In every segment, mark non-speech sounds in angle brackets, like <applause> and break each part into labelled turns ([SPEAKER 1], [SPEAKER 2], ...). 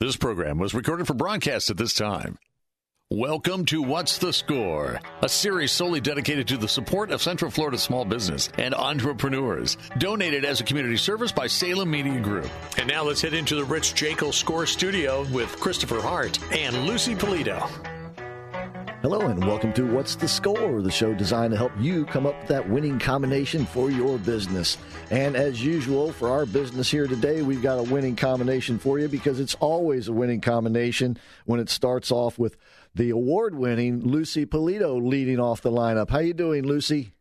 [SPEAKER 1] This program was recorded for broadcast at this time. Welcome to What's the Score, a series solely dedicated to the support of Central Florida small business and entrepreneurs. Donated as a community service by Salem Media Group.
[SPEAKER 2] And now let's head into the Rich Jekyll Score Studio with Christopher Hart and Lucy Polito.
[SPEAKER 3] Hello and welcome to What's the Score, the show designed to help you come up with that winning combination for your business. And as usual, for our business here today, we've got a winning combination for you because it's always a winning combination when it starts off with the award-winning Lucy Polito leading off the lineup. How you doing, Lucy?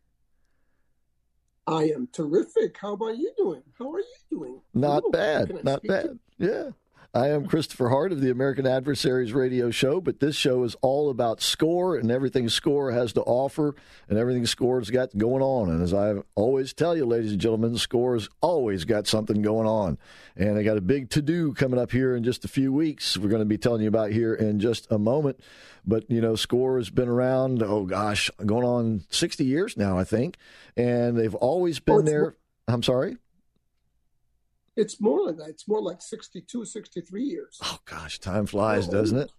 [SPEAKER 4] I am terrific. How about you doing? How are you doing?
[SPEAKER 3] Not
[SPEAKER 4] Hello.
[SPEAKER 3] bad. Not
[SPEAKER 4] speak to-
[SPEAKER 3] bad. Yeah. I am Christopher Hart of the American Adversaries Radio Show, but this show is all about score and everything score has to offer and everything score's got going on. And as I always tell you, ladies and gentlemen, score's always got something going on. And I got a big to do coming up here in just a few weeks. We're going to be telling you about here in just a moment. But, you know, score has been around, oh gosh, going on 60 years now, I think. And they've always oh, been
[SPEAKER 4] Oh,
[SPEAKER 3] there. I'm sorry?
[SPEAKER 4] It's more like that. It's more like 62, 63 years.
[SPEAKER 3] Oh gosh, time flies,
[SPEAKER 4] Oh.
[SPEAKER 3] doesn't it?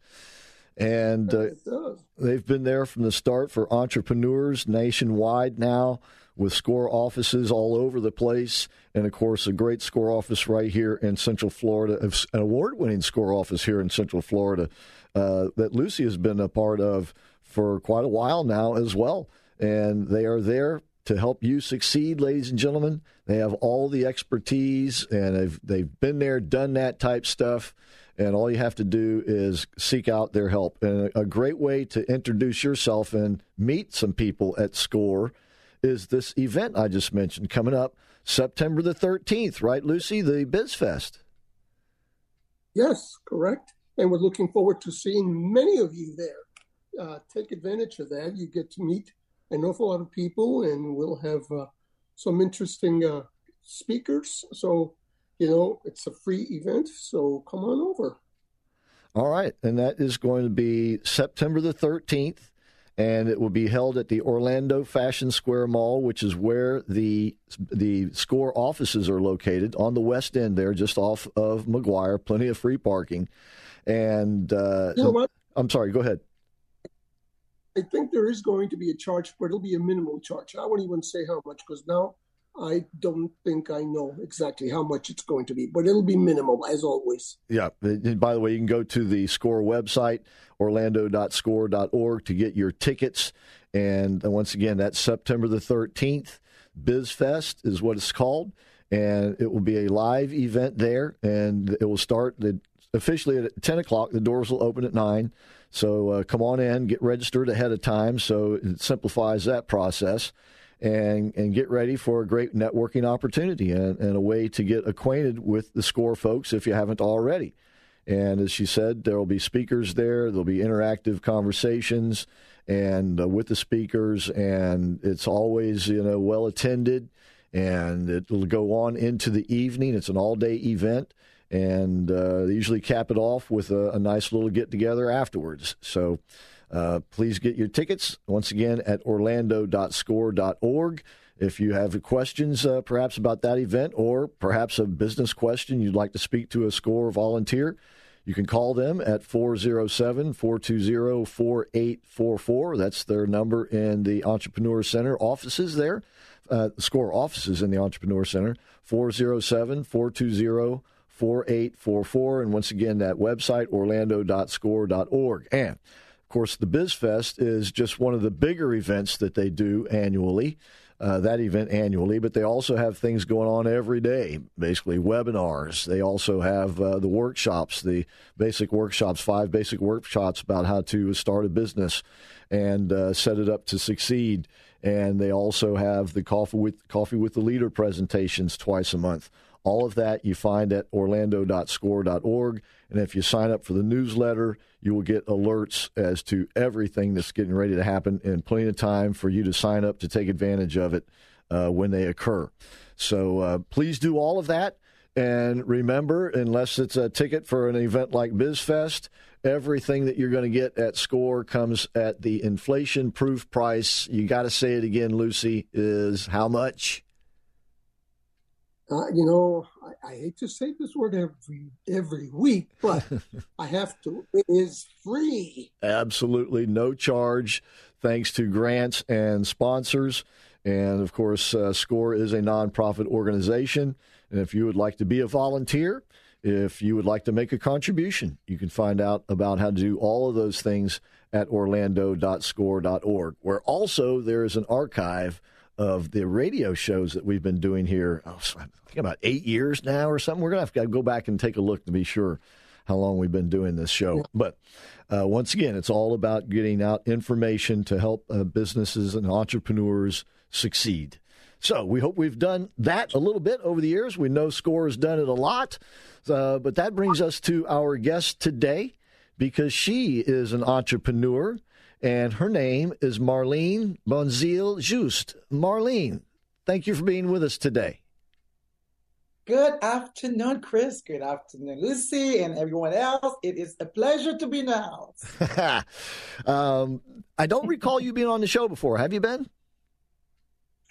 [SPEAKER 3] And uh,
[SPEAKER 4] it does.
[SPEAKER 3] they've been there from the start for entrepreneurs nationwide now, with score offices all over the place, and of course a great score office right here in Central Florida, an award-winning score office here in Central Florida uh, that Lucy has been a part of for quite a while now as well, and they are there to help you succeed, ladies and gentlemen. They have all the expertise and they've they've been there, done that type stuff, and all you have to do is seek out their help. And a, great way to introduce yourself and meet some people at SCORE is this event I just mentioned coming up September the 13th, right, Lucy? The BizFest.
[SPEAKER 4] Yes, correct. And we're looking forward to seeing many of you there. Uh, take advantage of that. You get to meet an awful lot of people, and we'll have uh, some interesting uh, speakers. So, you know, it's a free event. So come on over.
[SPEAKER 3] All right, and that is going to be September the 13th, and it will be held at the Orlando Fashion Square Mall, which is where the the Score offices are located on the west end there, just off of Maguire. Plenty of free parking, and uh,
[SPEAKER 4] You know?
[SPEAKER 3] I'm sorry. Go ahead.
[SPEAKER 4] I think there is going to be a charge, but it'll be a minimal charge. I won't even say how much because now I don't think I know exactly how much it's going to be, but it'll be minimal as always.
[SPEAKER 3] Yeah. By the way, you can go to the SCORE website, orlando.score.org, to get your tickets. And uh, once again, that's September the 13th. BizFest is what it's called. And it will be a live event there. And it will start the, officially at 10 o'clock. The doors will open at 9. So uh, come on in, get registered ahead of time. So it simplifies that process and and get ready for a great networking opportunity and, and a way to get acquainted with the score folks if you haven't already. And as she said, there will be speakers there. There'll be interactive conversations and uh, with the speakers, and it's always you know well attended, and it'll go on into the evening. It's an all day event, and uh, they usually cap it off with a, a nice little get together afterwards. So. Uh, please get your tickets once again at orlando.score.org. If you have questions, uh, perhaps about that event, or perhaps a business question you'd like to speak to a score volunteer, you can call them at 407 420 4844. That's their number in the Entrepreneur Center offices there, uh, score offices in the Entrepreneur Center, 407 420 4844. And once again, that website, orlando.score.org. And of course, the BizFest is just one of the bigger events that they do annually. Uh, that event annually, but they also have things going on every day, basically webinars. They also have uh, the workshops, the basic workshops, five basic workshops about how to start a business and uh, set it up to succeed. and they also have the coffee with coffee with the leader presentations twice a month. All of that you find at orlando.score.org. And if you sign up for the newsletter, you will get alerts as to everything that's getting ready to happen and plenty of time for you to sign up to take advantage of it uh, when they occur. So uh, please do all of that. And remember, unless it's a ticket for an event like BizFest, everything that you're going to get at Score comes at the inflation proof price. You got to say it again, Lucy, is how much?
[SPEAKER 4] Uh, you know, I, I, hate to say this word every every week, but <laughs> I have to. It is free.
[SPEAKER 3] Absolutely, no charge, thanks to grants and sponsors, and of course, uh, SCORE is a nonprofit organization. And if you would like to be a volunteer, if you would like to make a contribution, you can find out about how to do all of those things at orlando.score.org, where also there is an archive of the radio shows that we've been doing here. Oh, I think about eight years now or something. We're going to have to go back and take a look to be sure how long we've been doing this show. But uh, once again, it's all about getting out information to help uh, businesses and entrepreneurs succeed. So we hope we've done that a little bit over the years. We know SCORE has done it a lot. Uh, but that brings us to our guest today because she is an entrepreneur and her name is Marlyn Bonzil Juste. Marlyn, thank you for being with us today.
[SPEAKER 5] Good afternoon, Chris. Good afternoon, Lucy, and everyone else. It is a pleasure to be in the house. <laughs>
[SPEAKER 3] um, I don't recall you being on the show before. Have you been?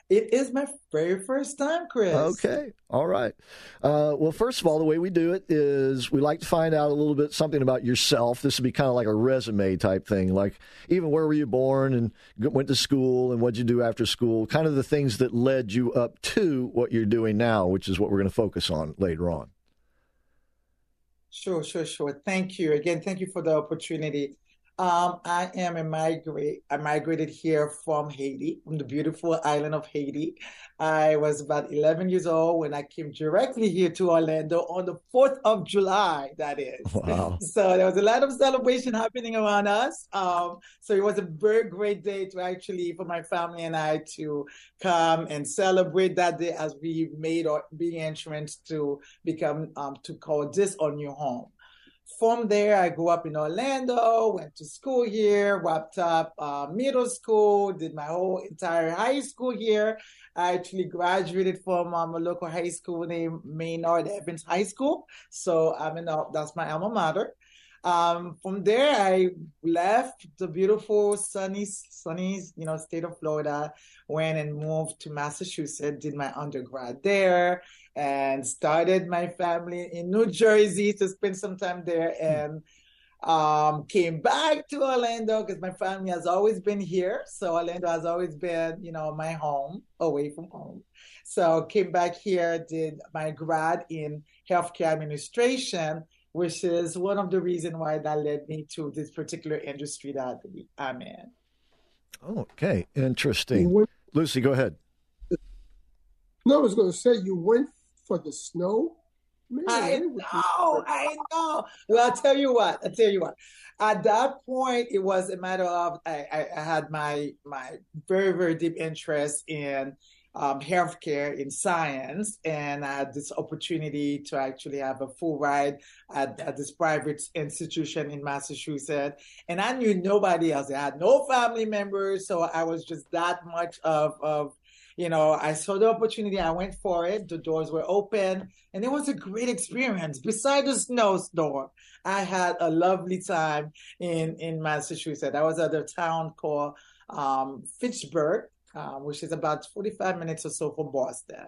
[SPEAKER 5] It is my very first time, Chris.
[SPEAKER 3] Okay. All right. Uh, well, first of all, the way we do it is we like to find out a little bit something about yourself. This would be kind of like a resume type thing, like even where were you born and went to school and what'd you do after school, kind of the things that led you up to what you're doing now, which is what we're going to focus on later on.
[SPEAKER 5] Sure, sure, sure. Thank you. Again, thank you for the opportunity. Um, I am a migrate. I migrated here from Haiti, from the beautiful island of Haiti. I was about 11 years old when I came directly here to Orlando on the 4th of July, that is. Wow. <laughs> So there was a lot of celebration happening around us. Um, so it was a very great day to actually, for my family and I to come and celebrate that day as we made our big entrance to become, um, to call this our new home from there, I grew up in Orlando, went to school here, wrapped up uh, middle school, did my whole entire high school here. I actually graduated from um, a local high school named Maynard Evans High School. So I'm in, that's my alma mater. Um, from there, I left the beautiful sunny, sunny, you know, state of Florida, went and moved to Massachusetts, did my undergrad there, and started my family in New Jersey to spend some time there and um, came back to Orlando because my family has always been here. So Orlando has always been, you know, my home away from home. So came back here, did my grad in healthcare administration, which is one of the reasons why that led me to this particular industry that I'm in.
[SPEAKER 3] Okay, interesting. Lucy, go ahead.
[SPEAKER 4] No, I was going to say you went for the snow?
[SPEAKER 5] Man, I know, I know. Well, I'll tell you what. I'll tell you what. At that point, it was a matter of I, I had my my very very deep interest in um, healthcare in science, and I had this opportunity to actually have a full ride at, at this private institution in Massachusetts. And I knew nobody else. I had no family members, so I was just that much of of you know, I saw the opportunity, I went for it. The doors were open, and it was a great experience. Beside the snowstorm, I had a lovely time in in Massachusetts. I was at a town called um, Fitchburg, uh, which is about forty five minutes or so from Boston.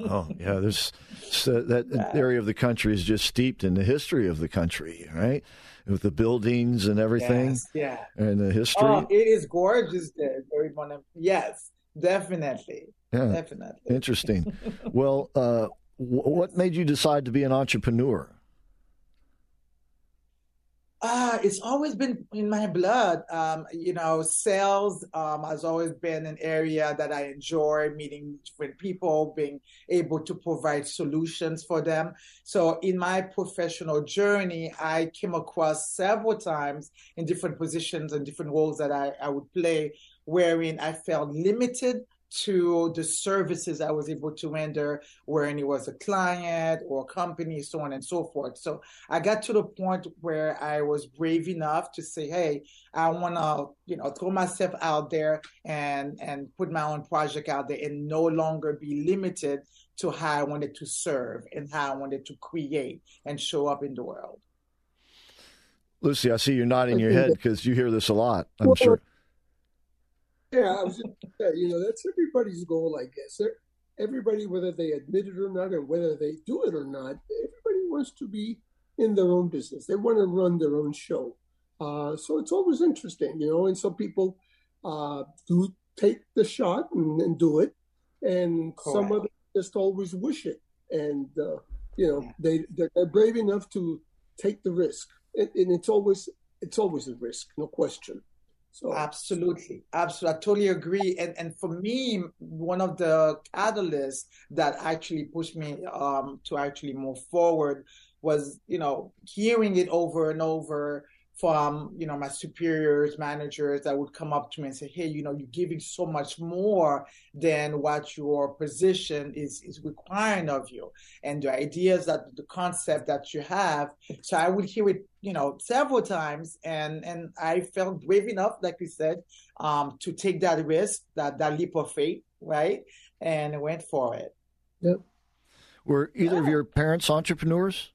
[SPEAKER 3] oh yeah, there's so that <laughs> yeah. area of the country is just steeped in the history of the country, right? With the buildings and everything,
[SPEAKER 5] yes, yeah,
[SPEAKER 3] and the history. Oh,
[SPEAKER 5] it is gorgeous there. Very yes, Definitely. Yeah. Definitely.
[SPEAKER 3] Interesting. <laughs> well, uh, what made you decide to be an entrepreneur?
[SPEAKER 5] Uh, it's always been in my blood. Um, you know, sales um, has always been an area that I enjoy meeting different people, being able to provide solutions for them. So, in my professional journey, I came across several times in different positions and different roles that I, I would play wherein I felt limited to the services I was able to render, wherein it was a client or a company, so on and so forth. So I got to the point where I was brave enough to say, "Hey, I want to, you know, throw myself out there and and put my own project out there, and no longer be limited to how I wanted to serve and how I wanted to create and show up in the world."
[SPEAKER 3] Lucy, I see you're nodding your head because you hear this a lot. I'm sure.
[SPEAKER 4] Yeah, I was just, you know, that's everybody's goal, I guess. Everybody, whether they admit it or not, and whether they do it or not, everybody wants to be in their own business. They want to run their own show. Uh, so it's always interesting, you know. And some people uh, do take the shot and, and do it, and Correct. some others just always wish it. And uh, you know, they they're brave enough to take the risk, and, and it's always it's always a risk, no question.
[SPEAKER 5] So absolutely, absolutely, I totally agree. And and for me, one of the catalysts that actually pushed me um, to actually move forward was, you know, hearing it over and over from you know my superiors managers that would come up to me and say hey you know you're giving so much more than what your position is is requiring of you. And the ideas that the concept that you have. So i would hear it you know several times and and i felt brave enough like you said um to take that risk that that leap of faith right? And went for it.
[SPEAKER 4] Yep.
[SPEAKER 3] Were either yeah. of your parents entrepreneurs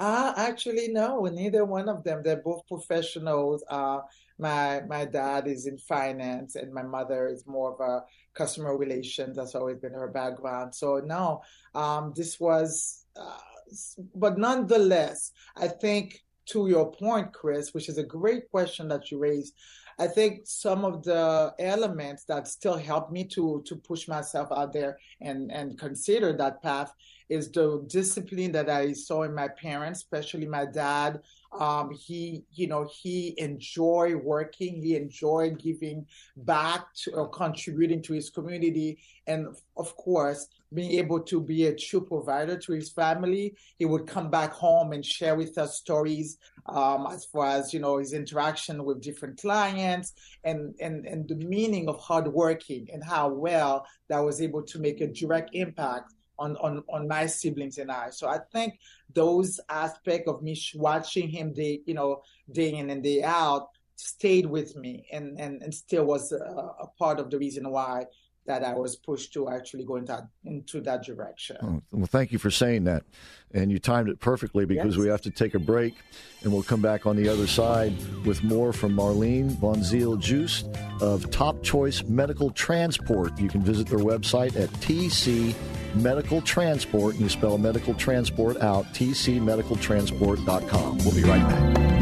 [SPEAKER 5] uh, actually, no, neither one of them. They're both professionals. Uh, my my dad is in finance, and my mother is more of a customer relations. That's always been her background. So no, um, this was, uh, but nonetheless, I think to your point, Chris, which is a great question that you raised. I think some of the elements that still help me to to push myself out there and and consider that path is the discipline that I saw in my parents, especially my dad. Um, he, you know, he enjoyed working. He enjoyed giving back to or contributing to his community, and of course, being able to be a true provider to his family. He would come back home and share with us stories um, as far as you know his interaction with different clients and and and the meaning of hard working and how well that was able to make a direct impact on, on, on my siblings and I. So I think those aspects of me watching him day, you know, day in and day out stayed with me and, and, and still was a, a part of the reason why that I was pushed to actually go into that, into that direction. Oh,
[SPEAKER 3] well, thank you for saying that. And you timed it perfectly because yes. we have to take a break and we'll come back on the other side with more from Marlyn Von Ziel Juste of Top Choice Medical Transport. You can visit their website at TC Medical Transport, and you spell medical transport out, tcmedicaltransport.com. We'll be right back.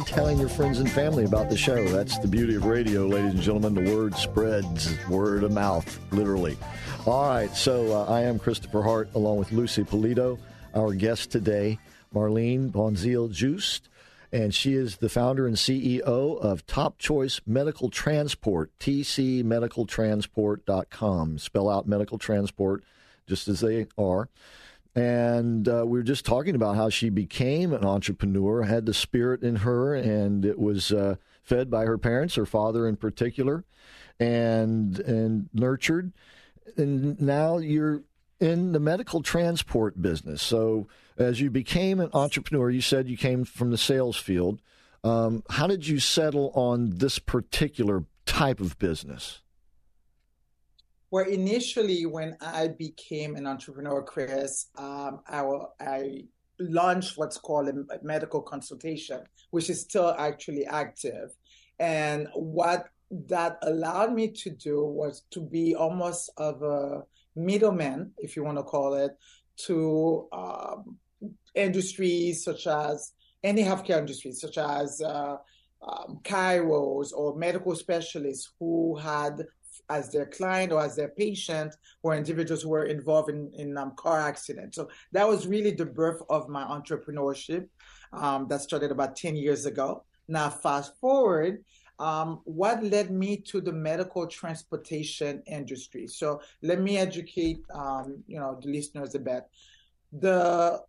[SPEAKER 3] And telling your friends and family about the show. That's the beauty of radio, ladies and gentlemen. The word spreads, word of mouth, literally. All right, so uh, I am Christopher Hart along with Lucy Polito, our guest today, Marlyn Bonziel Juste, and she is the founder and CEO of Top Choice Medical Transport, tcmedicaltransport.com. Spell out medical transport just as they are. And uh, we were just talking about how she became an entrepreneur, had the spirit in her, and it was uh, fed by her parents, her father in particular, and and nurtured. And now you're in the medical transport business. So as you became an entrepreneur, you said you came from the sales field. Um, how did you settle on this particular type of business?
[SPEAKER 5] Well, initially, when I became an entrepreneur, Chris, um, I, I launched what's called a medical consultation, which is still actually active. And what that allowed me to do was to be almost of a middleman, if you want to call it, to um, industries such as any healthcare industries, such as uh, um, chiros or medical specialists who had as their client or as their patient or individuals who were involved in, in um, car accidents. So that was really the birth of my entrepreneurship um, that started about 10 years ago. Now, fast forward, um, what led me to the medical transportation industry? So let me educate, um, you know, the listeners a bit. The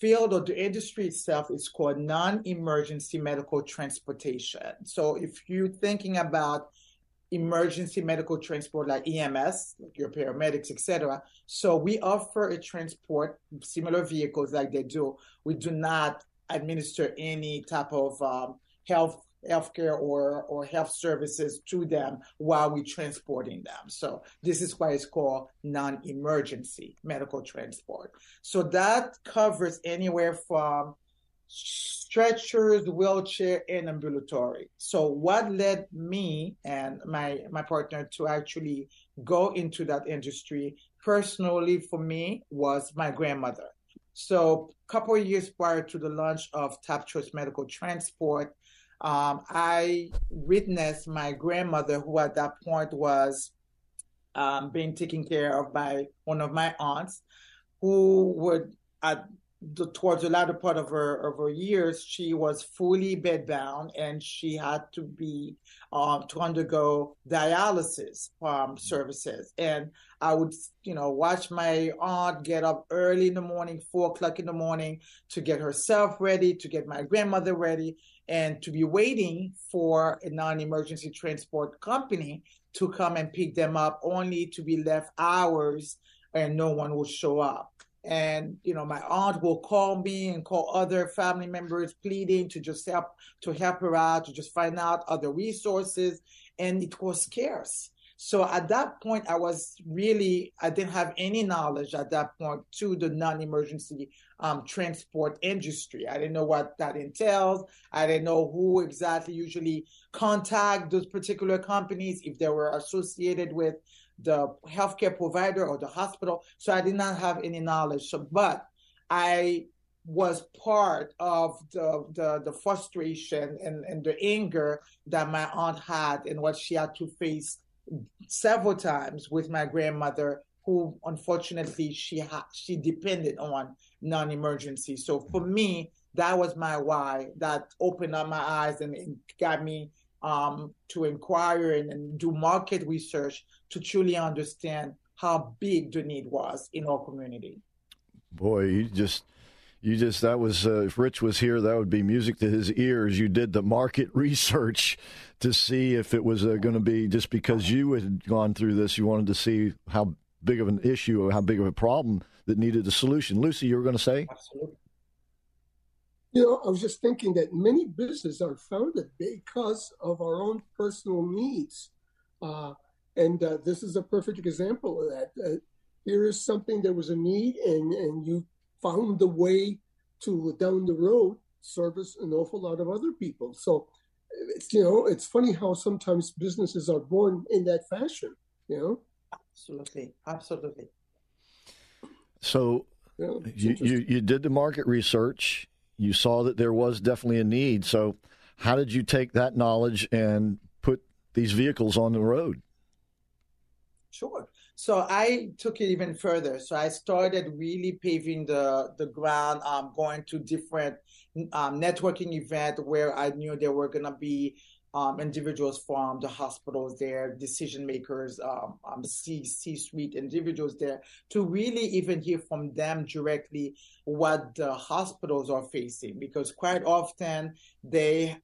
[SPEAKER 5] field or the industry itself is called non-emergency medical transportation. So if you're thinking about emergency medical transport like EMS, like your paramedics, etc. So we offer a transport similar vehicles like they do. We do not administer any type of um, health healthcare or or health services to them while we're transporting them. So this is why it's called non-emergency medical transport. So that covers anywhere from stretchers, wheelchair, and ambulatory. So what led me and my my partner to actually go into that industry personally for me was my grandmother. So a couple of years prior to the launch of Top Choice Medical Transport, um, I witnessed my grandmother, who at that point was um, being taken care of by one of my aunts, who would at the, towards the latter part of her of her years, she was fully bedbound and she had to be um, to undergo dialysis um, services. And I would, you know, watch my aunt get up early in the morning, four o'clock in the morning, to get herself ready, to get my grandmother ready, and to be waiting for a non-emergency transport company to come and pick them up, only to be left hours and no one will show up and you know my aunt will call me and call other family members pleading to just help to help her out to just find out other resources. And it was scarce. So at that point i was really i didn't have any knowledge at that point to the non-emergency um, transport industry. I didn't know what that entails. I didn't know who exactly usually contact those particular companies if they were associated with the healthcare provider or the hospital. So I did not have any knowledge. So, but I was part of the, the, the frustration and, and the anger that my aunt had and what she had to face several times with my grandmother who unfortunately she ha- she depended on non-emergency so for me that was my why that opened up my eyes and, and got me um, to inquire and, and do market research to truly understand how big the need was in our community.
[SPEAKER 3] Boy, you just you just that was uh, if Rich was here, that would be music to his ears. You did the market <laughs> research to see if it was uh, going to be just because you had gone through this. You wanted to see how big of an issue or how big of a problem that needed a solution. Lucy, you were going to say?
[SPEAKER 5] Absolutely.
[SPEAKER 4] You know, I was just thinking that many businesses are founded because of our own personal needs. Uh, and uh, this is a perfect example of that. Uh, here is something there was a need, and, and you found the way to down the road service an awful lot of other people. So, it's, you know, it's funny how sometimes businesses are born in that fashion, you know?
[SPEAKER 5] Absolutely. Absolutely.
[SPEAKER 3] So, yeah, you, you, you did the market research you saw that there was definitely a need. So, how did you take that knowledge and put these vehicles on the road?
[SPEAKER 5] Sure. So I took it even further. So I started really paving the the ground, um, going to different um, networking events where I knew there were going to be um, individuals from the hospitals there, decision makers, um, um, C suite individuals there, to really even hear from them directly what the hospitals are facing, because quite often they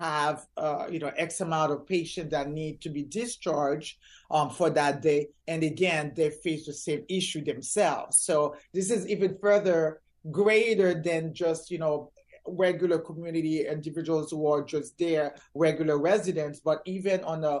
[SPEAKER 5] have uh, you know X amount of patients that need to be discharged um, for that day, and again they face the same issue themselves. So this is even further greater than just you know regular community individuals who are just there, regular residents, but even on a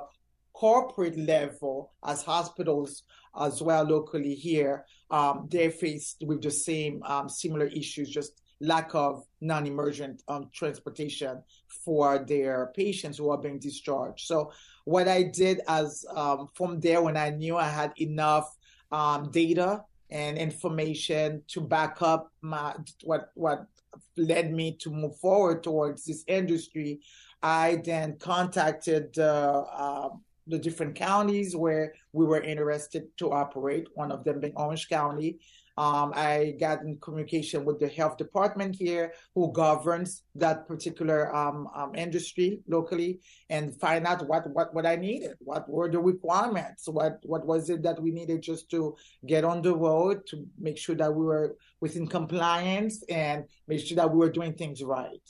[SPEAKER 5] corporate level, as hospitals as well locally here, um, they're faced with the same um, similar issues, just lack of non-emergent um, transportation for their patients who are being discharged. So what I did as um, from there, when I knew I had enough um, data and information to back up my what what led me to move forward towards this industry, I then contacted uh, uh, the different counties where we were interested to operate, one of them being Orange County. Um, I got in communication with the health department here, who governs that particular um, um, industry locally, and find out what, what what I needed, what were the requirements, what what was it that we needed just to get on the road to make sure that we were within compliance and make sure that we were doing things right.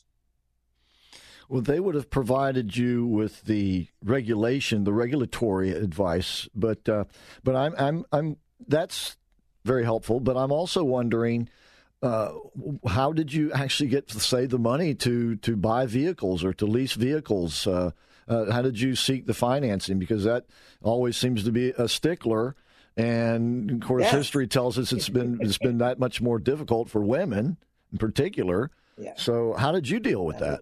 [SPEAKER 3] Well, they would have provided you with the regulation, the regulatory advice, but uh, but I'm I'm I'm that's very helpful. But I'm also wondering, uh, how did you actually get to save the money to to buy vehicles or to lease vehicles? Uh, uh, how did you seek the financing? Because that always seems to be a stickler. And of course, yes. history tells us it's been it's been that much more difficult for women in particular. Yeah. So, how did you deal with that?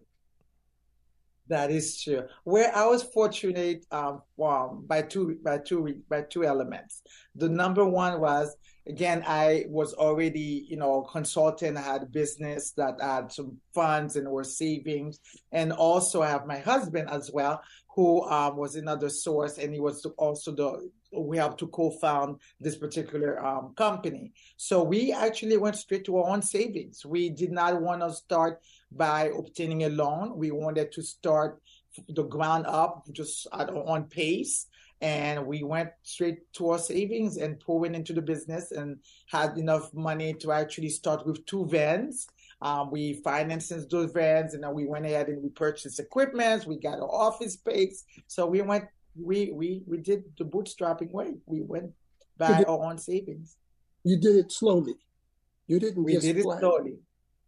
[SPEAKER 5] That is true. Where I was fortunate um, um, by two by two by two elements. The number one was again I was already you know consultant. I had business that had some funds and were savings, and also I have my husband as well, who um, was another source, and he was also the we helped to co-found this particular um, company. So we actually went straight to our own savings. We did not want to start by obtaining a loan. We wanted to start the ground up, just at our own pace. And we went straight to our savings and pouring into the business and had enough money to actually start with two vans. Um, we financed those vans and then we went ahead and we purchased equipment. We got our office space. So we went, we, we, we did the bootstrapping way. We went by our own savings.
[SPEAKER 4] You did it slowly. You didn't
[SPEAKER 5] we did it slowly.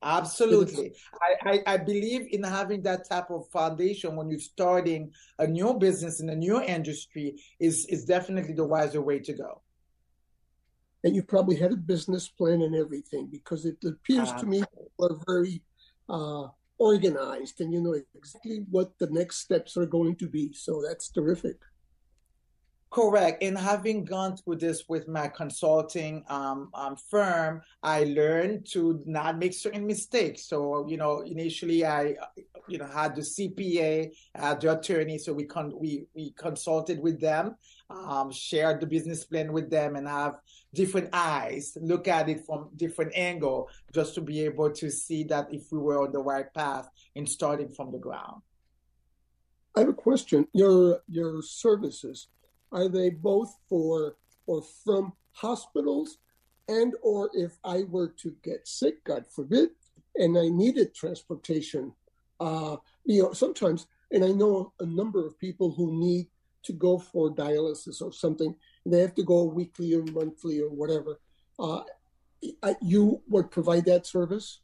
[SPEAKER 5] Absolutely. I, I, I, believe in having that type of foundation when you're starting a new business in a new industry is, is definitely the wiser way to go.
[SPEAKER 4] And you probably had a business plan and everything because it appears uh, to me are very uh, organized and you know exactly what the next steps are going to be. So that's terrific.
[SPEAKER 5] Correct. And having gone through this with my consulting um, um, firm, I learned to not make certain mistakes. So, you know, initially I, you know, had the CPA, had the attorney. So we con- we we consulted with them, um, shared the business plan with them, and have different eyes look at it from different angle, just to be able to see that if we were on the right path in starting from the ground.
[SPEAKER 4] I have a question. Your your services are they both for or from hospitals and or if I were to get sick, God forbid, and I needed transportation, uh, you know, sometimes, and I know a number of people who need to go for dialysis or something, they have to go weekly or monthly or whatever. Uh, you would provide that service?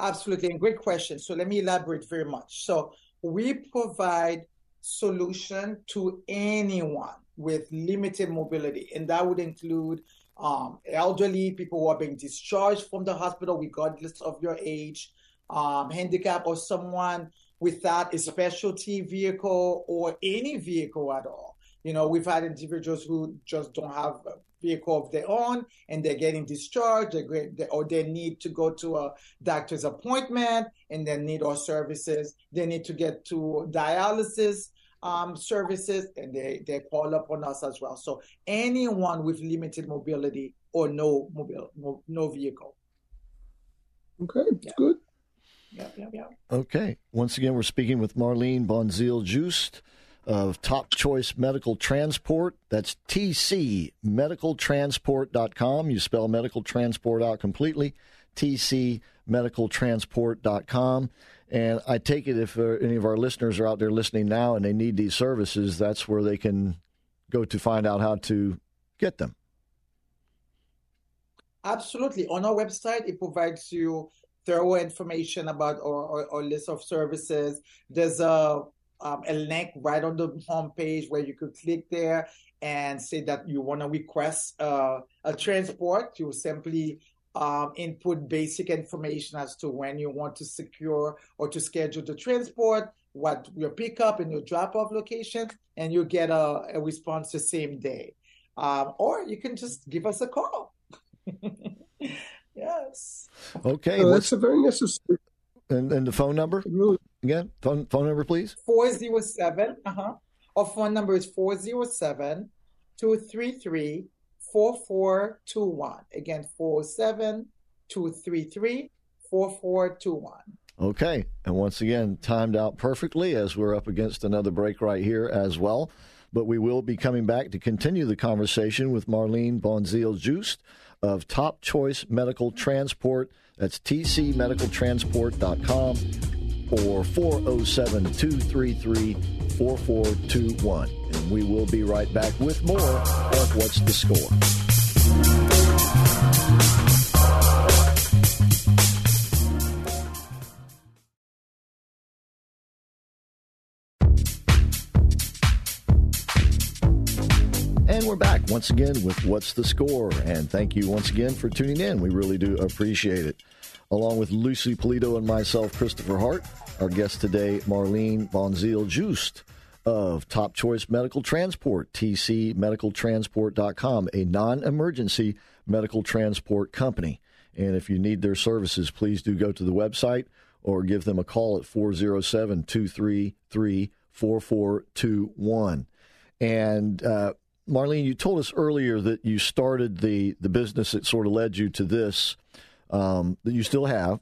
[SPEAKER 5] Absolutely, and great question. So let me elaborate very much. So we provide solution to anyone with limited mobility, and that would include um, elderly people who are being discharged from the hospital, regardless of your age, um, handicap, or someone without a specialty vehicle or any vehicle at all. You know, we've had individuals who just don't have a vehicle of their own and they're getting discharged or they need to go to a doctor's appointment and they need our services. They need to get to dialysis um, services and they, they call upon us as well. So anyone with limited mobility or no mobile, no vehicle.
[SPEAKER 4] Okay, yeah. good.
[SPEAKER 5] Yeah, yeah, yeah.
[SPEAKER 3] Okay. Once again, we're speaking with Marlyn Bonzil Juste of Top Choice Medical Transport. That's TC tcmedicaltransport.com. You spell medical transport out completely. TC tcmedicaltransport.com. And I take it if uh, any of our listeners are out there listening now and they need these services, that's where they can go to find out how to get them.
[SPEAKER 5] Absolutely. On our website, it provides you thorough information about our, our, our list of services. There's a um, a link right on the homepage where you could click there and say that you want to request uh, a transport. You simply um, input basic information as to when you want to secure or to schedule the transport, what your pickup and your drop off location, and you get a, a response the same day. Um, or you can just give us a call. <laughs> yes.
[SPEAKER 3] Okay.
[SPEAKER 4] Uh, that's a very necessary.
[SPEAKER 3] And, and the phone number? Again, phone, phone number, please.
[SPEAKER 5] 407. Uh huh. Our phone number is 407 233 4421. Again, 407 233 4421.
[SPEAKER 3] Okay. And once again, timed out perfectly as we're up against another break right here as well. But we will be coming back to continue the conversation with Marlyn Bonzile Juste of Top Choice Medical Transport. That's tcmedicaltransport.com or 407 233 4421. And we will be right back with more of What's the Score. And we're back once again with What's the Score? And thank you once again for tuning in. We really do appreciate it. Along with Lucy Polito and myself, Christopher Hart, our guest today, Marlyn Bonzile Juste of Top Choice Medical Transport, tcmedicaltransport.com, a non emergency medical transport company. And if you need their services, please do go to the website or give them a call at 407 233 4421. And uh, Marlyn, you told us earlier that you started the, the business that sort of led you to this um, that you still have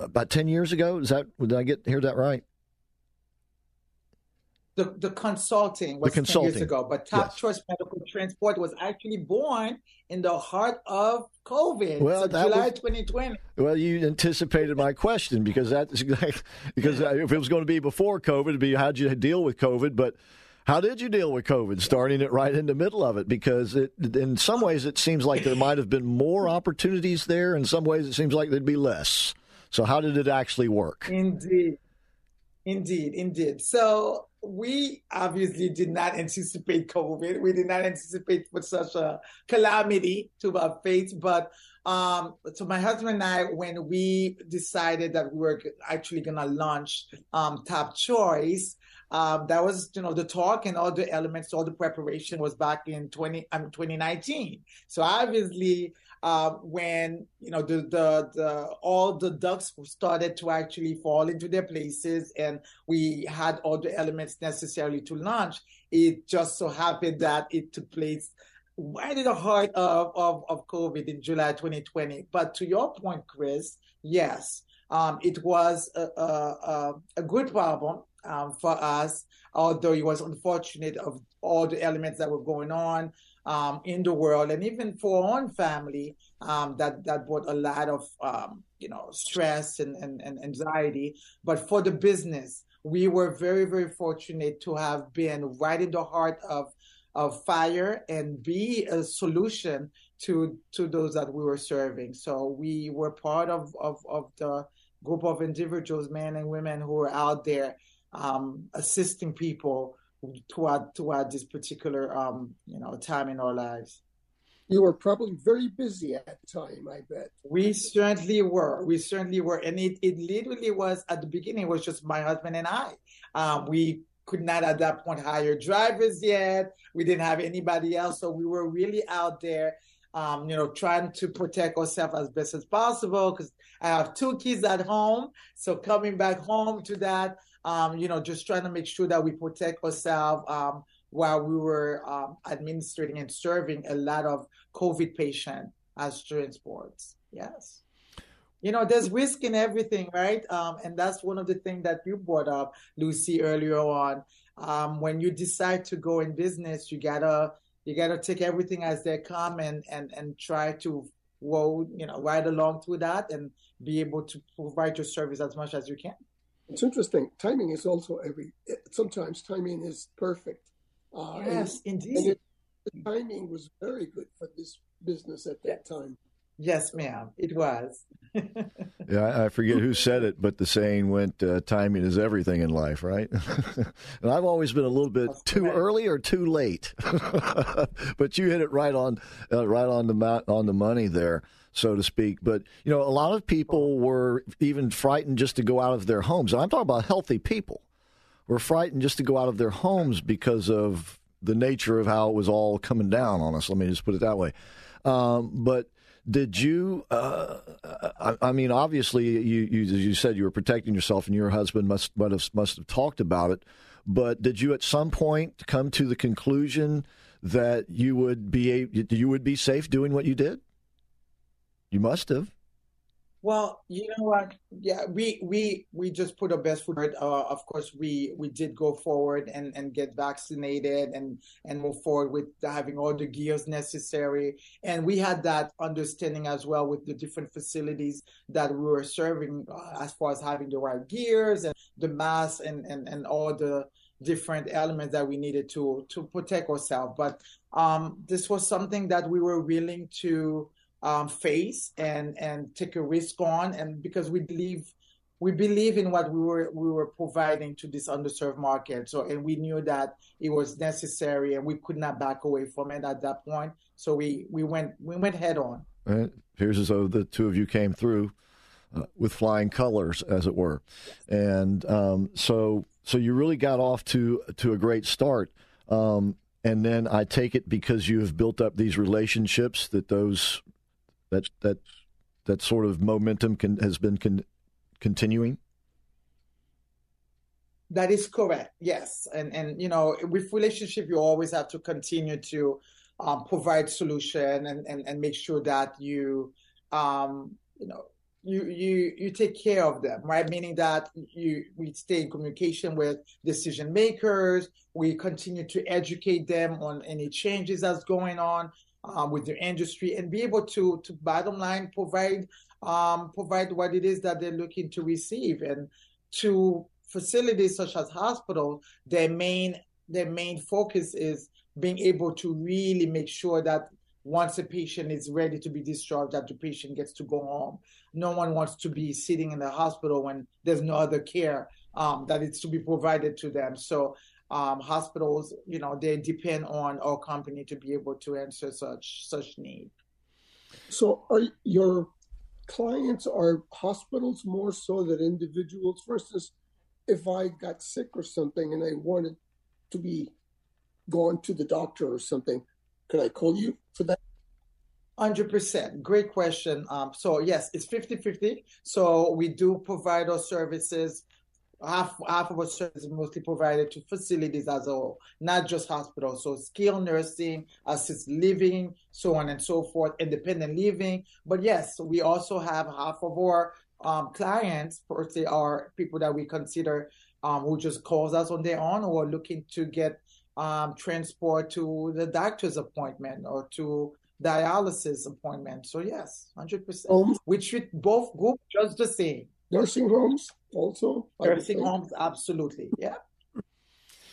[SPEAKER 3] about 10 years ago. Is that, did I get hear that right?
[SPEAKER 5] The, the consulting was
[SPEAKER 3] the consulting.
[SPEAKER 5] 10 years ago, but Top
[SPEAKER 3] Yes.
[SPEAKER 5] Choice Medical Transport was actually born in the heart of COVID.
[SPEAKER 3] Well,
[SPEAKER 5] so
[SPEAKER 3] that
[SPEAKER 5] July
[SPEAKER 3] was-
[SPEAKER 5] 2020.
[SPEAKER 3] Well, you anticipated my question because that's because if it was going to be before COVID, it'd be how'd you deal with COVID, but how did you deal with COVID? Starting it right in the middle of it, because it, in some ways it seems like there might have been more opportunities there. In some ways, it seems like there'd be less. So, how did it actually work?
[SPEAKER 5] Indeed. Indeed, indeed. So we obviously did not anticipate COVID. We did not anticipate for such a calamity to our face. But um, so my husband and I, when we decided that we were actually going to launch um, Top Choice, um, that was you know the talk and all the elements, all the preparation was back in 20 um, 2019. So obviously uh, when you know the, the the all the ducks started to actually fall into their places and we had all the elements necessarily to launch it just so happened that it took place right in the heart of, of, of covid in july 2020 but to your point chris yes um, it was a, a, a good problem um, for us although it was unfortunate of all the elements that were going on um, in the world, and even for our own family, um, that that brought a lot of um, you know stress and, and, and anxiety. But for the business, we were very very fortunate to have been right in the heart of of fire and be a solution to to those that we were serving. So we were part of of, of the group of individuals, men and women, who were out there um, assisting people toward toward this particular um, you know time in our lives.
[SPEAKER 4] You were probably very busy at the time, I bet.
[SPEAKER 5] We certainly were. We certainly were, and it it literally was at the beginning. It was just my husband and I. Um, we could not at that point hire drivers yet. We didn't have anybody else, so we were really out there. Um, you know, trying to protect ourselves as best as possible because I have two kids at home. So coming back home to that, um, you know, just trying to make sure that we protect ourselves um, while we were um, administering and serving a lot of COVID patients as transports. Yes. You know, there's risk in everything, right? Um, and that's one of the things that you brought up, Lucy, earlier on. Um, when you decide to go in business, you gotta you gotta take everything as they come and and and try to well, you know, ride along through that and be able to provide your service as much as you can.
[SPEAKER 4] It's interesting. Timing is also every. Sometimes timing is perfect. Uh,
[SPEAKER 5] yes,
[SPEAKER 4] and,
[SPEAKER 5] indeed.
[SPEAKER 4] and it, the timing was very good for this business at that time.
[SPEAKER 5] Yes, ma'am. It was. <laughs>
[SPEAKER 3] Yeah, I I forget who said it, but the saying went, uh, "Timing is everything in life," right? <laughs> and I've always been a little bit
[SPEAKER 5] That's
[SPEAKER 3] too
[SPEAKER 5] correct.
[SPEAKER 3] early or too late, <laughs> but you hit it right on, uh, right on the mo- on the money there, so to speak. But you know, a lot of people were even frightened just to go out of their homes. And I'm talking about healthy people were frightened just to go out of their homes because of the nature of how it was all coming down on us. Let me just put it that way. Um, but did you? Uh, I, I mean, obviously, you, you you said you were protecting yourself, and your husband must must have, must have talked about it. But did you at some point come to the conclusion that you would be you would be safe doing what you did? You must have.
[SPEAKER 5] Well, you know what? Yeah, we we we just put our best foot. Uh, of course, we we did go forward and and get vaccinated and and move forward with having all the gears necessary. And we had that understanding as well with the different facilities that we were serving, uh, as far as having the right gears and the masks and and and all the different elements that we needed to to protect ourselves. But um, this was something that we were willing to um, face and and take a risk on, and because we believe we believe in what we were we were providing to this underserved market. So and we knew that it was necessary, and we could not back away from it at that point. So we we went we went head on.
[SPEAKER 3] Right. Here's as though the two of you came through uh, with flying colors, as it were, and um, so so you really got off to to a great start. Um, and then I take it because you have built up these relationships that those that that that sort of momentum can, has been con, continuing.
[SPEAKER 5] That is correct. Yes, and and you know, with relationship, you always have to continue to um, provide solution and, and and make sure that you um, you know you you you take care of them, right? Meaning that you we stay in communication with decision makers. We continue to educate them on any changes that's going on um, with their industry and be able to to bottom line provide um, provide what it is that they're looking to receive. And to facilities such as hospitals their main their main focus is being able to really make sure that once a patient is ready to be discharged that the patient gets to go home. No one wants to be sitting in the hospital when there's no other care um, that is to be provided to them. So um, hospitals, you know, they depend on our company to be able to answer such such need.
[SPEAKER 4] So, are your clients are hospitals more so than individuals? For instance, if I got sick or something and I wanted to be gone to the doctor or something, could I call you for that?
[SPEAKER 5] 100%. Great question. Um, so, yes, it's 50 50. So, we do provide our services half half of our services mostly provided to facilities as a whole, not just hospitals. So skilled nursing, assisted living, so on and so forth, independent living. But yes, we also have half of our um, clients, per se, are people that we consider um, who just calls us on their own or looking to get um, transport to the doctor's appointment or to dialysis appointment. So yes, hundred percent. We treat both groups just the same
[SPEAKER 4] nursing homes also.
[SPEAKER 5] Nursing homes, absolutely, yeah.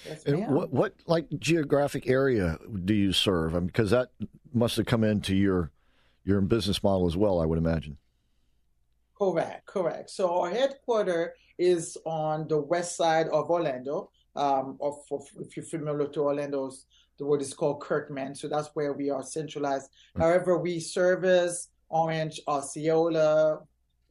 [SPEAKER 3] Yes, and what what like geographic area do you serve? I mean, because that must have come into your your business model as well, I would imagine.
[SPEAKER 5] Correct, correct. So our headquarter is on the west side of Orlando. Um, of, of, if you're familiar to Orlando's, the word is called Kirkman. So that's where we are centralized. Mm-hmm. However, we service Orange, Osceola,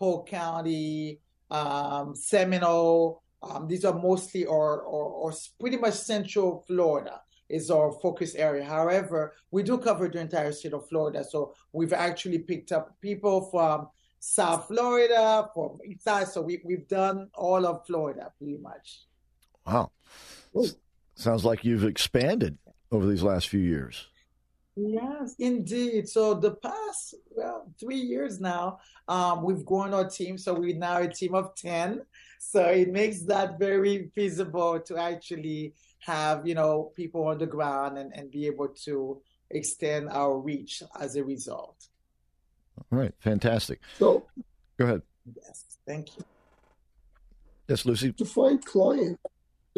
[SPEAKER 5] Polk County, um, Seminole. Um, these are mostly or, or, or pretty much Central Florida is our focus area. However, we do cover the entire state of Florida. So we've actually picked up people from South Florida, from East Side. So we, we've done all of Florida pretty much.
[SPEAKER 3] Wow. Sounds like you've expanded over these last few years.
[SPEAKER 5] Yes, indeed. So the past well three years now, um, we've grown our team. So we're now a team of ten. So it makes that very feasible to actually have you know people on the ground and, and be able to extend our reach as a result.
[SPEAKER 3] All right, fantastic.
[SPEAKER 4] So
[SPEAKER 3] go ahead.
[SPEAKER 5] Yes, thank you.
[SPEAKER 3] Yes, Lucy.
[SPEAKER 4] To find clients,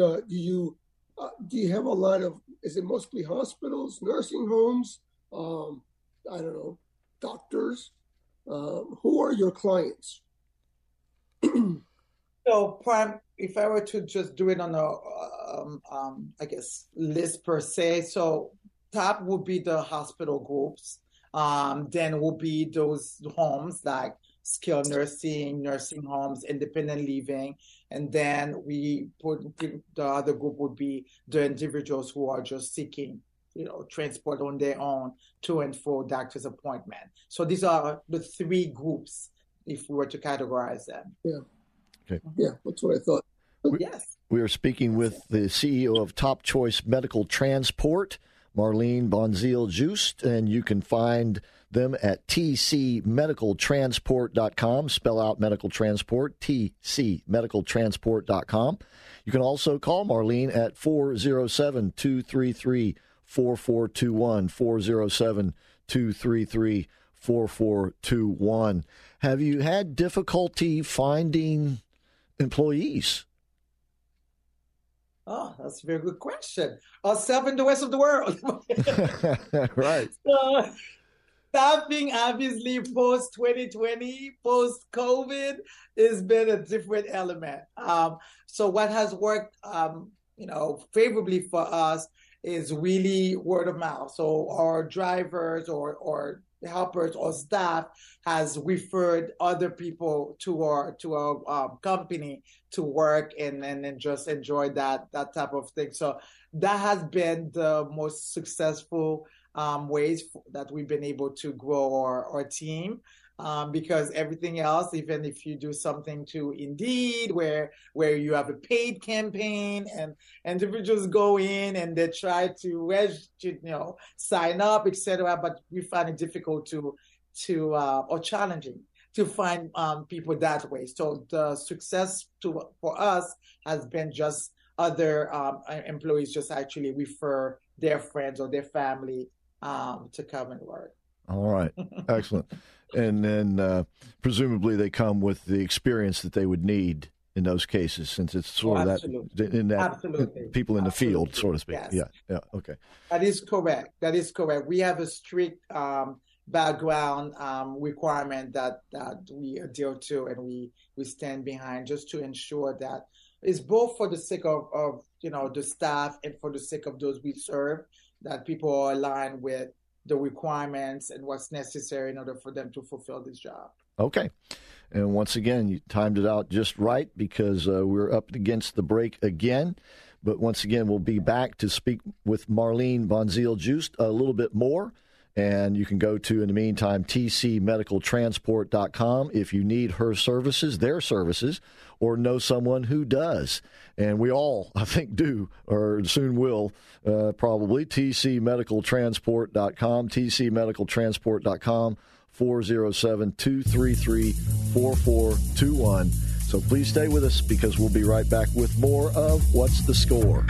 [SPEAKER 4] uh, do you uh, do you have a lot of? Is it mostly hospitals, nursing homes? Um, I don't know, doctors. Uh, who are your clients? <clears throat>
[SPEAKER 5] so, prime. If I were to just do it on a, um, um, I guess, list per se, so top would be the hospital groups. Um, then will be those homes like skilled nursing, nursing homes, independent living, and then we put the other group would be the individuals who are just seeking, you know, transport on their own to and for doctor's appointment. So these are the three groups if we were to categorize them.
[SPEAKER 4] Yeah.
[SPEAKER 3] Okay.
[SPEAKER 4] Yeah, that's what I thought.
[SPEAKER 5] yes.
[SPEAKER 3] We are speaking with the CEO of Top Choice Medical Transport, Marlyn Bonzile Juste, and you can find them at tcmedicaltransport.com. Spell out medical transport, tcmedicaltransport.com. You can also call Marlyn at 407 233 4421. 407 233 4421. Have you had difficulty finding employees?
[SPEAKER 5] Oh, that's a very good question. Uh, Ourselves in the rest of the world. <laughs> <laughs>
[SPEAKER 3] right.
[SPEAKER 5] So, staffing, obviously, post 2020, post COVID, has been a different element. Um, so, what has worked, um, you know, favorably for us is really word of mouth. So, our drivers or or helpers or staff has referred other people to our to our um, company to work and, and and just enjoy that that type of thing. So that has been the most successful um, ways that we've been able to grow our, our team. Um, because everything else, even if you do something to Indeed, where where you have a paid campaign and individuals go in and they try to you know sign up, etc. But we find it difficult to to uh, or challenging to find um, people that way. So the success to for us has been just other um, employees just actually refer their friends or their family um, to come and work.
[SPEAKER 3] All right, <laughs> excellent. and then uh, presumably they come with the experience that they would need in those cases, since it's sort of that in that
[SPEAKER 5] absolutely.
[SPEAKER 3] people in
[SPEAKER 5] absolutely.
[SPEAKER 3] the field, so to speak.
[SPEAKER 5] Yes.
[SPEAKER 3] Yeah, yeah, okay.
[SPEAKER 5] That is correct. That is correct. We have a strict um, background um, requirement that that we adhere to and we we stand behind, just to ensure that it's both for the sake of, of you know the staff and for the sake of those we serve that people are aligned with the requirements and what's necessary in order for them to fulfill this job.
[SPEAKER 3] Okay. And once again, you timed it out just right because uh, we're up against the break again. But once again, we'll be back to speak with Marlyn Bonzile Juste a little bit more. And you can go to, in the meantime, tcmedicaltransport.com if you need her services, their services, or know someone who does. And we all, <laughs> I think, do, or soon will, uh, probably. tcmedicaltransport.com, tcmedicaltransport.com, 407 233 4421. So please stay with us because we'll be right back with more of What's the Score?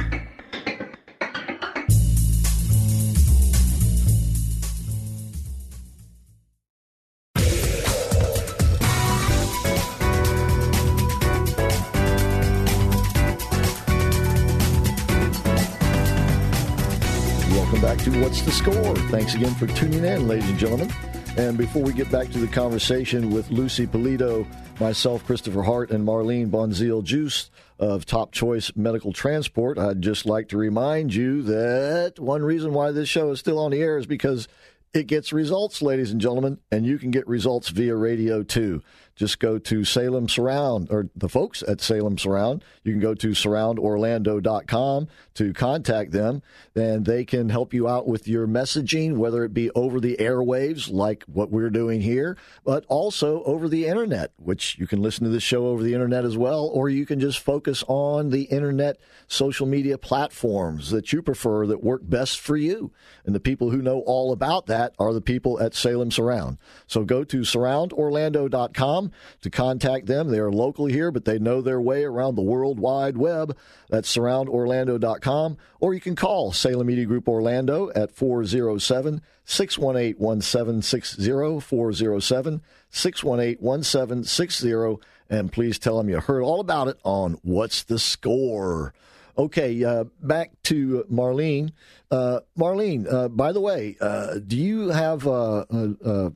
[SPEAKER 3] The Score. Thanks again for tuning in, ladies and gentlemen. And before we get back to the conversation with Lucy Polito, myself, Christopher Hart, and Marlyn Bonzile Juste of Top Choice Medical Transport, I'd just like to remind you that one reason why this show is still on the air is because it gets results, ladies and gentlemen, and you can get results via radio too just go to Salem Surround or the folks at Salem Surround. You can go to surroundorlando.com to contact them, and they can help you out with your messaging, whether it be over the airwaves, like what we're doing here, but also over the internet, which you can listen to this show over the internet as well, or you can just focus on the internet social media platforms that you prefer that work best for you. And the people who know all about that are the people at Salem Surround. So go to surroundorlando.com to contact them. They are local here, but they know their way around the World Wide Web. That's surroundorlando.com. Or you can call Salem Media Group Orlando at 407 618 1760. 407 618 1760. And please tell them you heard all about it on What's the Score? Okay, uh, back to Marlyn. Uh, Marlyn, uh, by the way, uh, do you have uh, uh,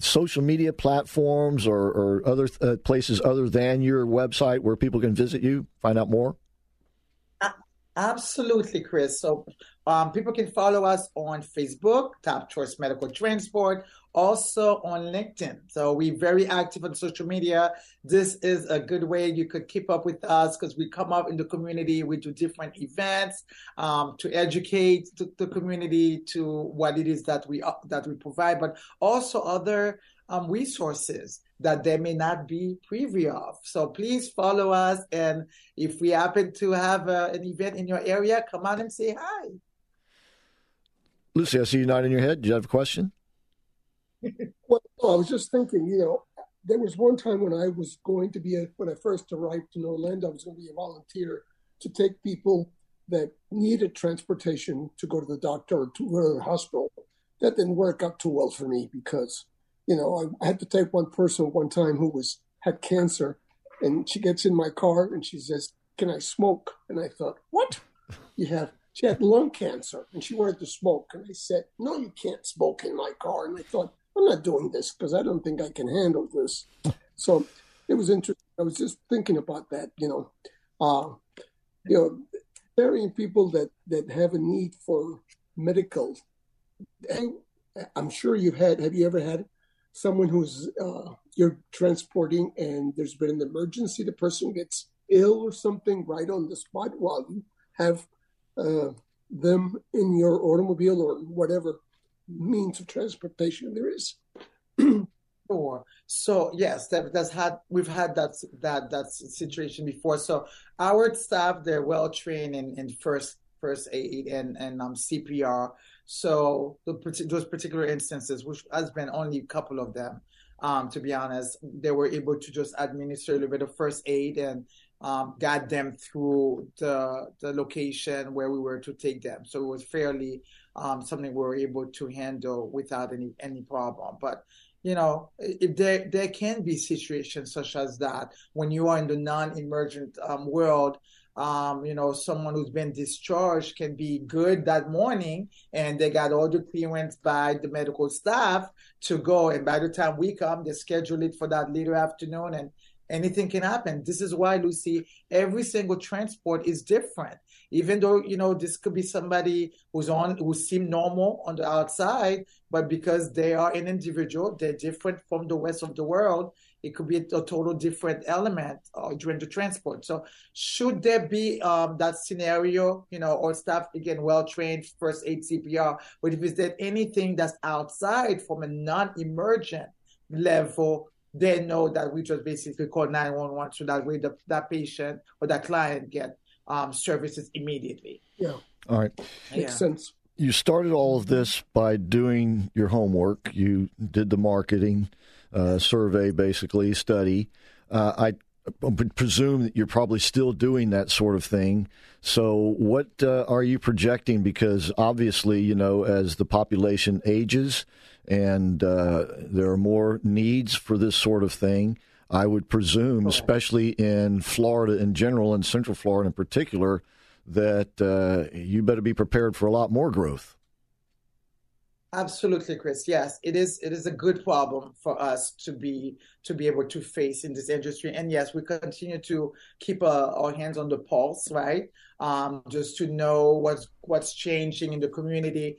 [SPEAKER 3] social media platforms or, or other places other than your website where people can visit you, find out more?
[SPEAKER 5] Absolutely, Chris. So um, people can follow us on Facebook, Top Choice Medical Transport, also on LinkedIn. So we're very active on social media. This is a good way you could keep up with us because we come up in the community. We do different events um, to educate the, the, community to what it is that we uh, that we provide, but also other um, resources that they may not be privy of. So please follow us, and if we happen to have uh, an event in your area, come on and say hi.
[SPEAKER 3] Lucy, I see you nodding your head. Do you have a question?
[SPEAKER 4] Well, I was just thinking, you know, there was one time when I was going to be, a, when I first arrived in Orlando, I was going to be a volunteer to take people that needed transportation to go to the doctor or to go to the hospital. That didn't work out too well for me because, you know, I, I had to take one person one time who was had cancer, and she gets in my car and she says, "Can I smoke?" And I thought, "What? You have?" She had lung cancer and she wanted to smoke, and I said, "No, you can't smoke in my car." And I thought, I'm not doing this because I don't think I can handle this. So it was interesting. I was just thinking about that, you know, uh, you know, burying people that, that have a need for medical. I'm sure you've had, have you ever had someone who's, uh, you're transporting and there's been an emergency, the person gets ill or something right on the spot while you have uh, them in your automobile or whatever means of transportation there is. <clears throat>
[SPEAKER 5] sure. So yes, that, that's had we've had that that that situation before. So our staff they're well trained in, in first first aid and and um, CPR. So the, those particular instances, which has been only a couple of them, um, to be honest, they were able to just administer a little bit of first aid and um, got them through the the location where we were to take them. So it was fairly um, something we were able to handle without any any problem. But you know, if there there can be situations such as that when you are in the non-emergent um, world. Um, you know, someone who's been discharged can be good that morning and they got all the clearance by the medical staff to go. And by the time we come, they schedule it for that later afternoon and anything can happen. This is why, Lucy, every single transport is different. Even though, you know, this could be somebody who's on, who seem normal on the outside, but because they are an individual, they're different from the rest of the world. It could be a, total different element uh, during the transport. So, should there be um, that scenario, you know, or staff again well trained, first aid CPR, but if is there anything that's outside from a non-emergent level, they know that we just basically call 911 so that way the, that patient or that client get um, services immediately.
[SPEAKER 4] Yeah.
[SPEAKER 3] All right.
[SPEAKER 4] Makes yeah. sense.
[SPEAKER 3] You started all of this by doing your homework. You did the marketing uh, survey, basically, study. Uh, I would presume that you're probably still doing that sort of thing. So, what uh, are you projecting? Because obviously, you know, as the population ages, and uh, there are more needs for this sort of thing. I would presume, especially in Florida in general and Central Florida in particular, that uh, you better be prepared for a lot more growth.
[SPEAKER 5] Absolutely, Chris. Yes, it is. It is a good problem for us to be to be able to face in this industry. And yes, we continue to keep uh, our hands on the pulse, right? Um, just to know what's what's changing in the community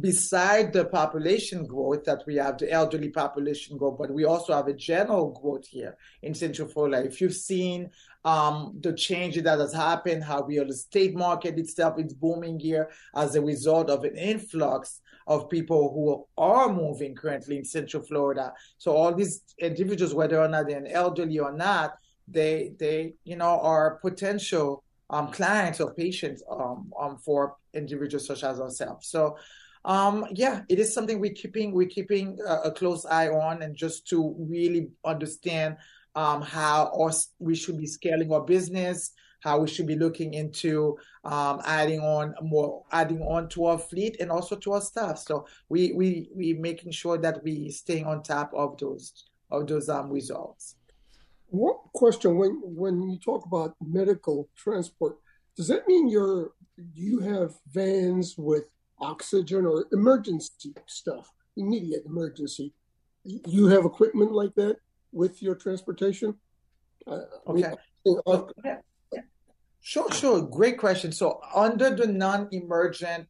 [SPEAKER 5] beside the population growth that we have, the elderly population growth, but we also have a general growth here in Central Florida. If you've seen um, the change that has happened, how real estate market itself is booming here as a result of an influx of people who are moving currently in Central Florida. So all these individuals, whether or not they're elderly or not, they they you know are potential um, clients or patients um, um, for individuals such as ourselves. So um, yeah, it is something we're keeping we're keeping a, a close eye on, and just to really understand um, how or we should be scaling our business, how we should be looking into um, adding on more, adding on to our fleet and also to our staff. So we we we making sure that we staying on top of those of those um, results.
[SPEAKER 4] One question: When when you talk about medical transport, does that mean you're you have vans with oxygen or emergency stuff, immediate emergency. You have equipment like that with your transportation?
[SPEAKER 5] Uh, okay. uh. Sure, sure. Great question. So, under the non emergent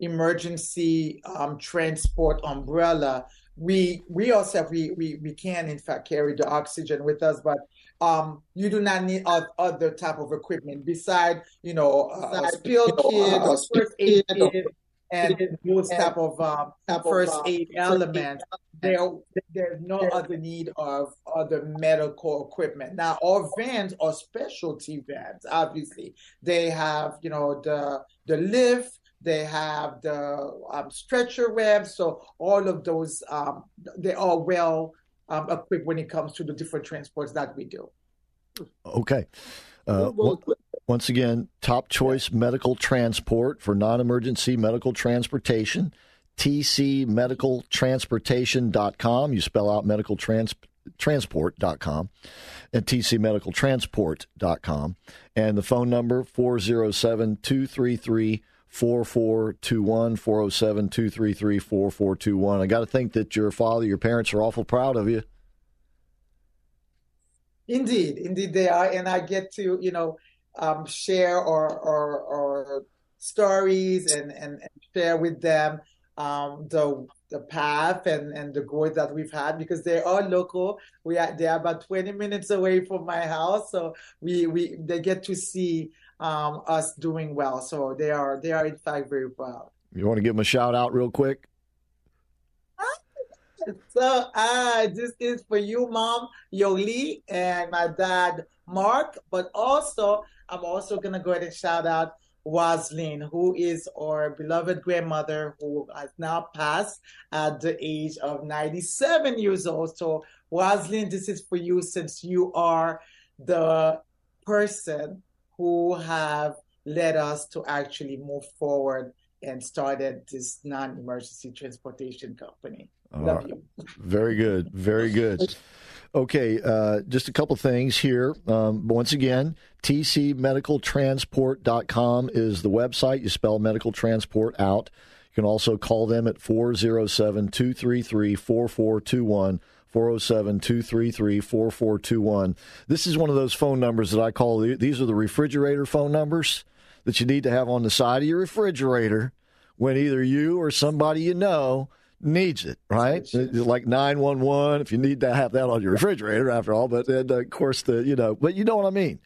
[SPEAKER 5] emergency um, transport umbrella, we we also we, we we can in fact carry the oxygen with us, but um, you do not need other type of equipment beside you know a, a spill kit, a first aid kit, and those type of um, first uh, aid elements, there, there's no other need of other medical equipment. Now, our vans are specialty vans. Obviously, they have you know the the lift, They have the um, stretcher web. So all of those, um, they are well um, equipped when it comes to the different transports that we do.
[SPEAKER 3] Okay. Uh, well, once again, top choice medical transport for non emergency medical transportation. tcmedicaltransportation.com. You spell out medical trans- transport.com and tcmedicaltransport.com. And the phone number 407 233 4421 407 233 4421. I got to think that your father, your parents are awful proud of you.
[SPEAKER 5] Indeed, indeed they are, and I get to you know um, share or, or, or stories and, and, and, share with them um, the the path and, and the growth that we've had because they are local. We are they're about 20 minutes away from my house, so we we they get to see um, us doing well. So they are they are in fact very proud.
[SPEAKER 3] You want to give them a shout out real quick? <laughs>
[SPEAKER 5] So uh, this is for you, Mom Yoli, and my dad Mark. But also, I'm also gonna go ahead and shout out Waslin, who is our beloved grandmother who has now passed at the age of 97 years old. So, Waslin, this is for you since you are the person who have led us to actually move forward and started this non-emergency transportation company. Love you.
[SPEAKER 3] Very good. Very good. <laughs> Okay, uh, just a couple things here. Um, once again, tcmedicaltransport.com is the website. You spell medical transport out. You can also call them at 407 233 4421. 407 233 4421. This is one of those phone numbers that I call these are the refrigerator phone numbers that you need to have on the side of your refrigerator when either you or somebody you know needs it, right? Like 911, if you need to have that on your refrigerator, after all. But then, of course, the, you know, but you know what I mean.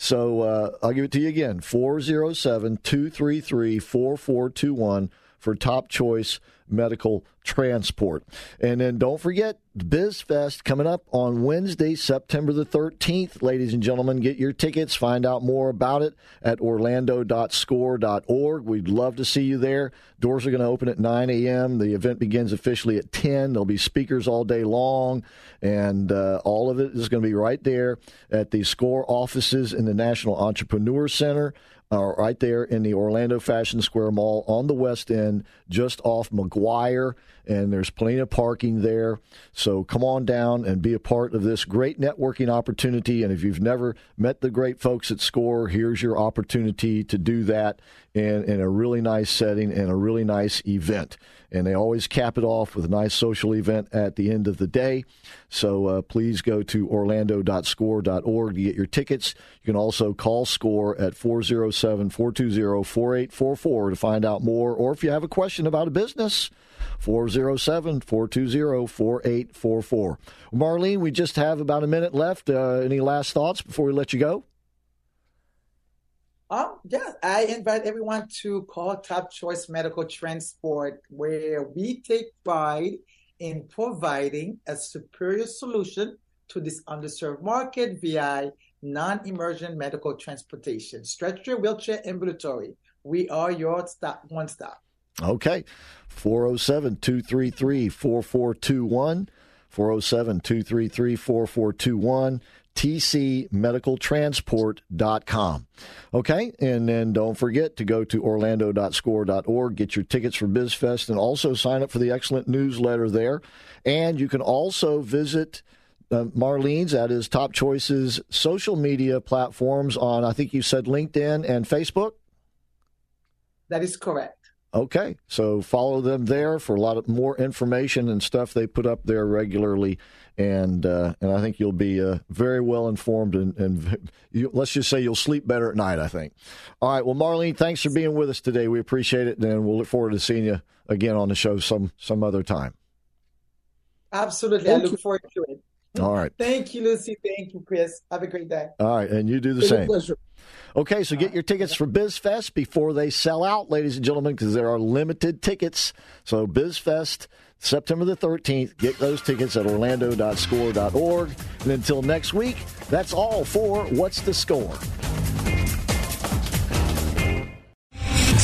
[SPEAKER 3] So uh, I'll give it to you again 407 233 4421 for top choice medical transport. And then don't forget BizFest coming up on Wednesday, September the 13th. Ladies and gentlemen, get your tickets. Find out more about it at orlando.score.org. We'd love to see you there. Doors are going to open at 9 a.m. The event begins officially at 10. There'll be speakers all day long, and uh, all of it is going to be right there at the SCORE offices in the National Entrepreneur Center uh, right there in the Orlando Fashion Square Mall on the west end, just off Maguire, and there's plenty of parking there. So come on down and be a part of this great networking opportunity. And if you've never met the great folks at SCORE, here's your opportunity to do that in, in a really nice setting and a really nice event. And they always cap it off with a nice social event at the end of the day. So uh, please go to orlando.score.org to get your tickets. You can also call SCORE at 407 420 4844 to find out more. Or if you have a question about a business, 407 420 4844. Marlyn, we just have about a minute left. Uh, any last thoughts before we let you go?
[SPEAKER 5] Um, yes, I invite everyone to call Top Choice Medical Transport, where we take pride in providing a superior solution to this underserved market via non-emergent medical transportation, stretcher, wheelchair, ambulatory. We are your stop, one stop.
[SPEAKER 3] Okay. 407 233 4421. 407 233 4421 tcmedicaltransport.com. Okay, and then don't forget to go to orlando.score.org, get your tickets for BizFest, and also sign up for the excellent newsletter there. And you can also visit uh, Marlyn's, that is Top Choices social media platforms on, I think you said LinkedIn and Facebook?
[SPEAKER 5] That is correct.
[SPEAKER 3] Okay, so follow them there for a lot of more information and stuff they put up there regularly, and uh, and I think you'll be uh, very well informed and, and you, let's just say you'll sleep better at night. I think. All right, well, Marlyn, thanks for being with us today. We appreciate it, and we'll look forward to seeing you again on the show some some other time.
[SPEAKER 5] Absolutely, Thank I look you. forward to it.
[SPEAKER 3] All right.
[SPEAKER 5] Thank you, Lucy. Thank you, Chris. Have a great day.
[SPEAKER 3] All right, and you do the
[SPEAKER 4] it's
[SPEAKER 3] same.
[SPEAKER 4] pleasure.
[SPEAKER 3] Okay, so get your tickets for BizFest before they sell out, ladies and gentlemen, because there are limited tickets. So BizFest, September the 13th. Get those tickets at orlando.score.org. And until next week, that's all for What's the Score?